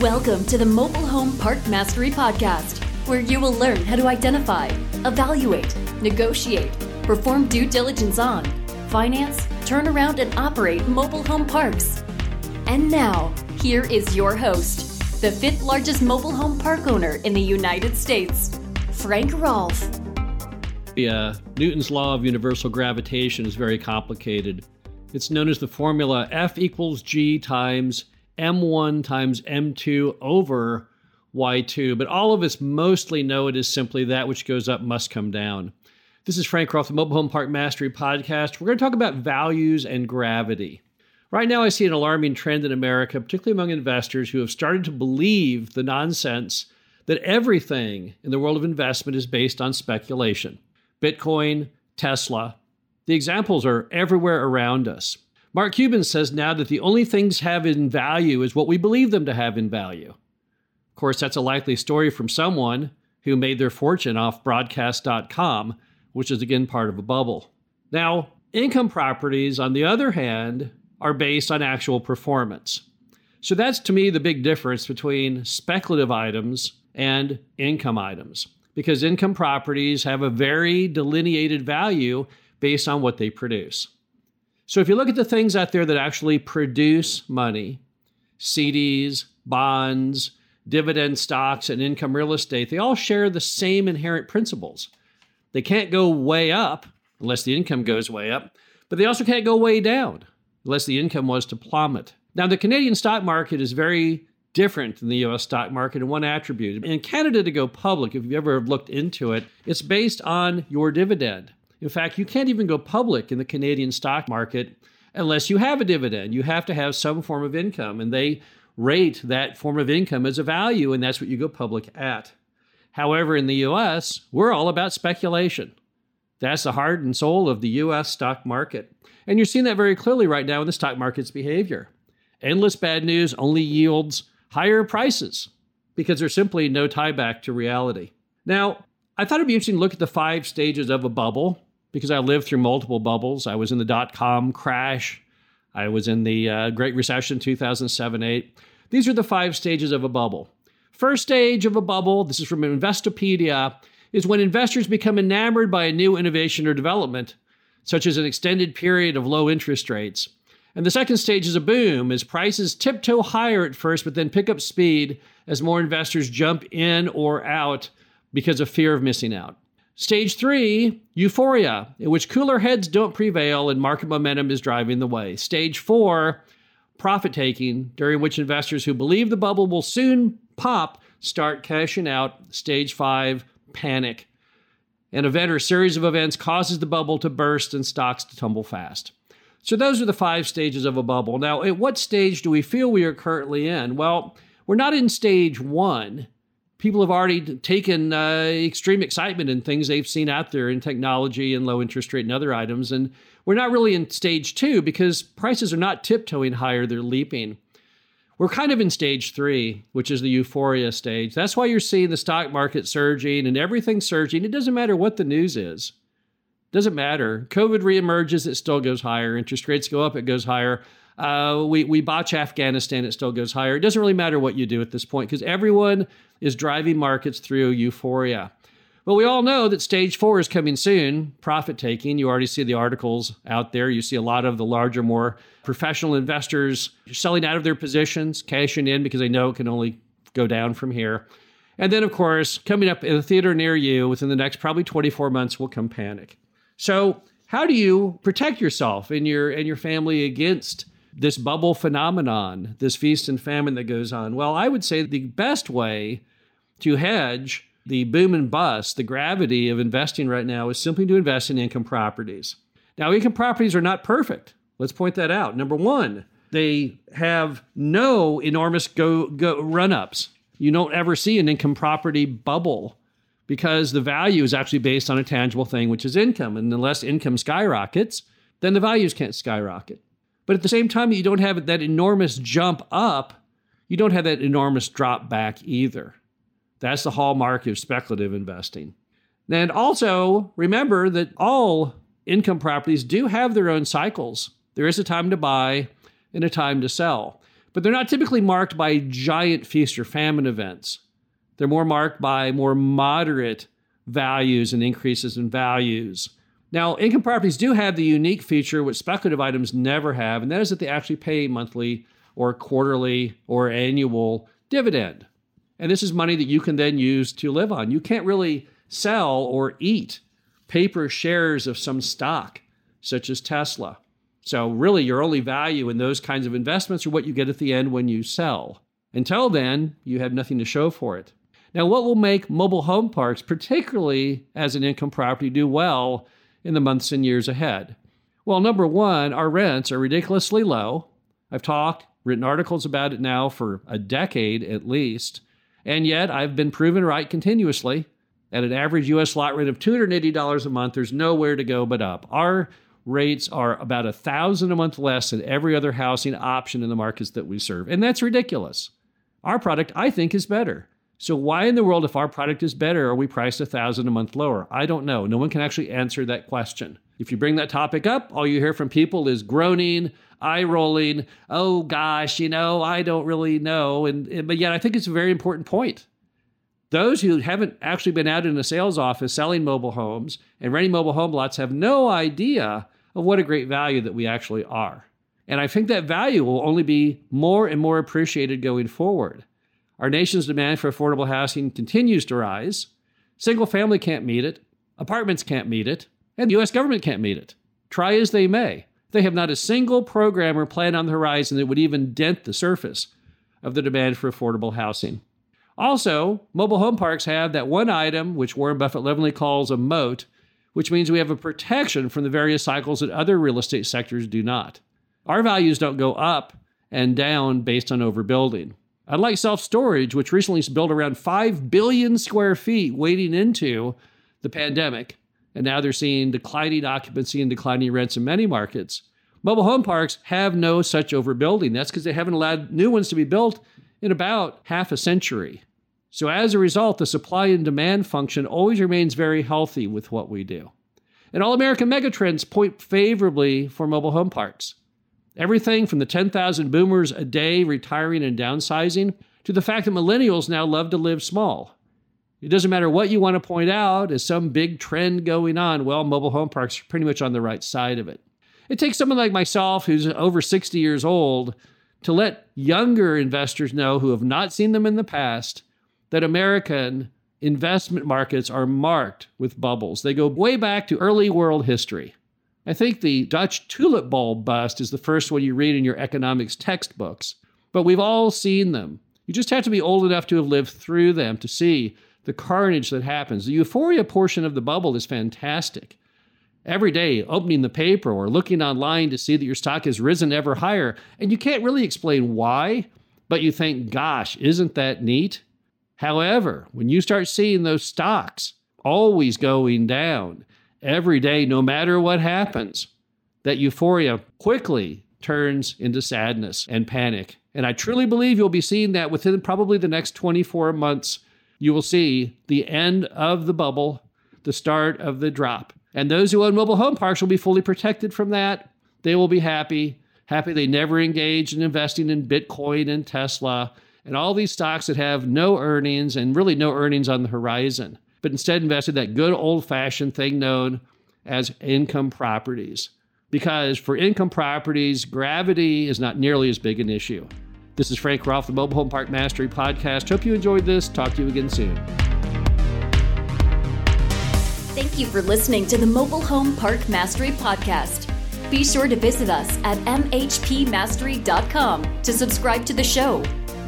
Welcome to the Mobile Home Park Mastery Podcast, where you will learn how to identify, evaluate, negotiate, perform due diligence on, finance, turn around, and operate mobile home parks. And now, here is your host, the fifth largest mobile home park owner in the United States, Frank Rolfe. Yeah, uh, Newton's law of universal gravitation is very complicated. It's known as the formula F equals G times m1 times m2 over y2, but all of us mostly know it is simply that which goes up must come down. This is Frank Rolfe, the Mobile Home Park Mastery Podcast. We're going to talk about values and gravity. Right now, I see an alarming trend in America, particularly among investors who have started to believe the nonsense that everything in the world of investment is based on speculation. Bitcoin, Tesla. The examples are everywhere around us. Mark Cuban says now that the only things have in value is what we believe them to have in value. Of course, that's a likely story from someone who made their fortune off broadcast.com, which is again part of a bubble. Now, income properties, on the other hand, are based on actual performance. So that's to me the big difference between speculative items and income items, because income properties have a very delineated value based on what they produce. So if you look at the things out there that actually produce money, CDs, bonds, dividend stocks, and income real estate, they all share the same inherent principles. They can't go way up unless the income goes way up, but they also can't go way down unless the income was to plummet. Now, the Canadian stock market is very different than the US stock market in one attribute. In Canada to go public, if you've ever looked into it, it's based on your dividend. In fact, you can't even go public in the Canadian stock market unless you have a dividend. You have to have some form of income, and they rate that form of income as a value, and that's what you go public at. However, in the US, we're all about speculation. That's the heart and soul of the US stock market. And you're seeing that very clearly right now in the stock market's behavior. Endless bad news only yields higher prices because there's simply no tie back to reality. Now, I thought it'd be interesting to look at the five stages of a bubble because I lived through multiple bubbles. I was in the dot com crash, I was in the uh, Great Recession 2007 8. These are the five stages of a bubble. First stage of a bubble, this is from Investopedia, is when investors become enamored by a new innovation or development, such as an extended period of low interest rates. And the second stage is a boom, as prices tiptoe higher at first, but then pick up speed as more investors jump in or out because of fear of missing out. Stage three, euphoria, in which cooler heads don't prevail and market momentum is driving the way. Stage four, profit taking, during which investors who believe the bubble will soon pop start cashing out. Stage five, panic. An event or series of events causes the bubble to burst and stocks to tumble fast. So, those are the five stages of a bubble. Now, at what stage do we feel we are currently in? Well, we're not in stage one people have already taken uh, extreme excitement in things they've seen out there in technology and low interest rate and other items. And we're not really in stage two because prices are not tiptoeing higher, they're leaping. We're kind of in stage three, which is the euphoria stage. That's why you're seeing the stock market surging and everything surging. It doesn't matter what the news is. Doesn't matter. COVID reemerges, it still goes higher. Interest rates go up, it goes higher. Uh, we, we botch Afghanistan, it still goes higher. It doesn't really matter what you do at this point because everyone is driving markets through euphoria. But we all know that stage four is coming soon profit taking. You already see the articles out there. You see a lot of the larger, more professional investors selling out of their positions, cashing in because they know it can only go down from here. And then, of course, coming up in a theater near you within the next probably 24 months will come panic. So, how do you protect yourself and your and your family against this bubble phenomenon, this feast and famine that goes on? Well, I would say the best way to hedge the boom and bust, the gravity of investing right now is simply to invest in income properties. Now, income properties are not perfect. Let's point that out. Number one, they have no enormous go, go run ups. You don't ever see an income property bubble because the value is actually based on a tangible thing, which is income. And unless income skyrockets, then the values can't skyrocket. But at the same time, you don't have that enormous jump up, you don't have that enormous drop back either. That's the hallmark of speculative investing. And also remember that all income properties do have their own cycles. There is a time to buy and a time to sell. but they're not typically marked by giant feast or famine events. They're more marked by more moderate values and increases in values. Now, income properties do have the unique feature which speculative items never have, and that is that they actually pay monthly or quarterly or annual dividend. And this is money that you can then use to live on. You can't really sell or eat paper shares of some stock, such as Tesla. So, really, your only value in those kinds of investments are what you get at the end when you sell. Until then, you have nothing to show for it. Now, what will make mobile home parks, particularly as an income property, do well in the months and years ahead? Well, number one, our rents are ridiculously low. I've talked, written articles about it now for a decade at least. And yet, I've been proven right continuously. At an average US lot rate of $280 a month, there's nowhere to go but up. Our rates are about a thousand a month less than every other housing option in the markets that we serve. And that's ridiculous. Our product, I think, is better. So why in the world, if our product is better, are we priced a thousand a month lower? I don't know. No one can actually answer that question. If you bring that topic up, all you hear from people is groaning, eye rolling, oh gosh, you know, I don't really know. And but yet I think it's a very important point. Those who haven't actually been out in a sales office selling mobile homes and renting mobile home lots have no idea of what a great value that we actually are. And I think that value will only be more and more appreciated going forward. Our nation's demand for affordable housing continues to rise. Single family can't meet it, apartments can't meet it, and the US government can't meet it. Try as they may. They have not a single program or plan on the horizon that would even dent the surface of the demand for affordable housing. Also, mobile home parks have that one item which Warren Buffett lovingly calls a moat, which means we have a protection from the various cycles that other real estate sectors do not. Our values don't go up and down based on overbuilding. Unlike self storage, which recently built around 5 billion square feet wading into the pandemic, and now they're seeing declining occupancy and declining rents in many markets. Mobile home parks have no such overbuilding. That's because they haven't allowed new ones to be built in about half a century. So, as a result, the supply and demand function always remains very healthy with what we do. And all American megatrends point favorably for mobile home parks. Everything from the 10,000 boomers a day retiring and downsizing to the fact that millennials now love to live small. It doesn't matter what you want to point out as some big trend going on. Well, mobile home parks are pretty much on the right side of it. It takes someone like myself, who's over 60 years old, to let younger investors know who have not seen them in the past that American investment markets are marked with bubbles. They go way back to early world history. I think the Dutch tulip bulb bust is the first one you read in your economics textbooks, but we've all seen them. You just have to be old enough to have lived through them to see the carnage that happens. The euphoria portion of the bubble is fantastic. Every day, opening the paper or looking online to see that your stock has risen ever higher, and you can't really explain why, but you think, gosh, isn't that neat? However, when you start seeing those stocks always going down every day, no matter what happens, that euphoria quickly turns into sadness and panic. And I truly believe you'll be seeing that within probably the next 24 months you will see the end of the bubble, the start of the drop. And those who own mobile home parks will be fully protected from that. They will be happy, happy they never engaged in investing in Bitcoin and Tesla and all these stocks that have no earnings and really no earnings on the horizon, but instead invested that good old fashioned thing known as income properties. Because for income properties, gravity is not nearly as big an issue. This is Frank Rolfe, the Mobile Home Park Mastery Podcast. Hope you enjoyed this. Talk to you again soon. Thank you for listening to the Mobile Home Park Mastery Podcast. Be sure to visit us at mhpmastery.com to subscribe to the show,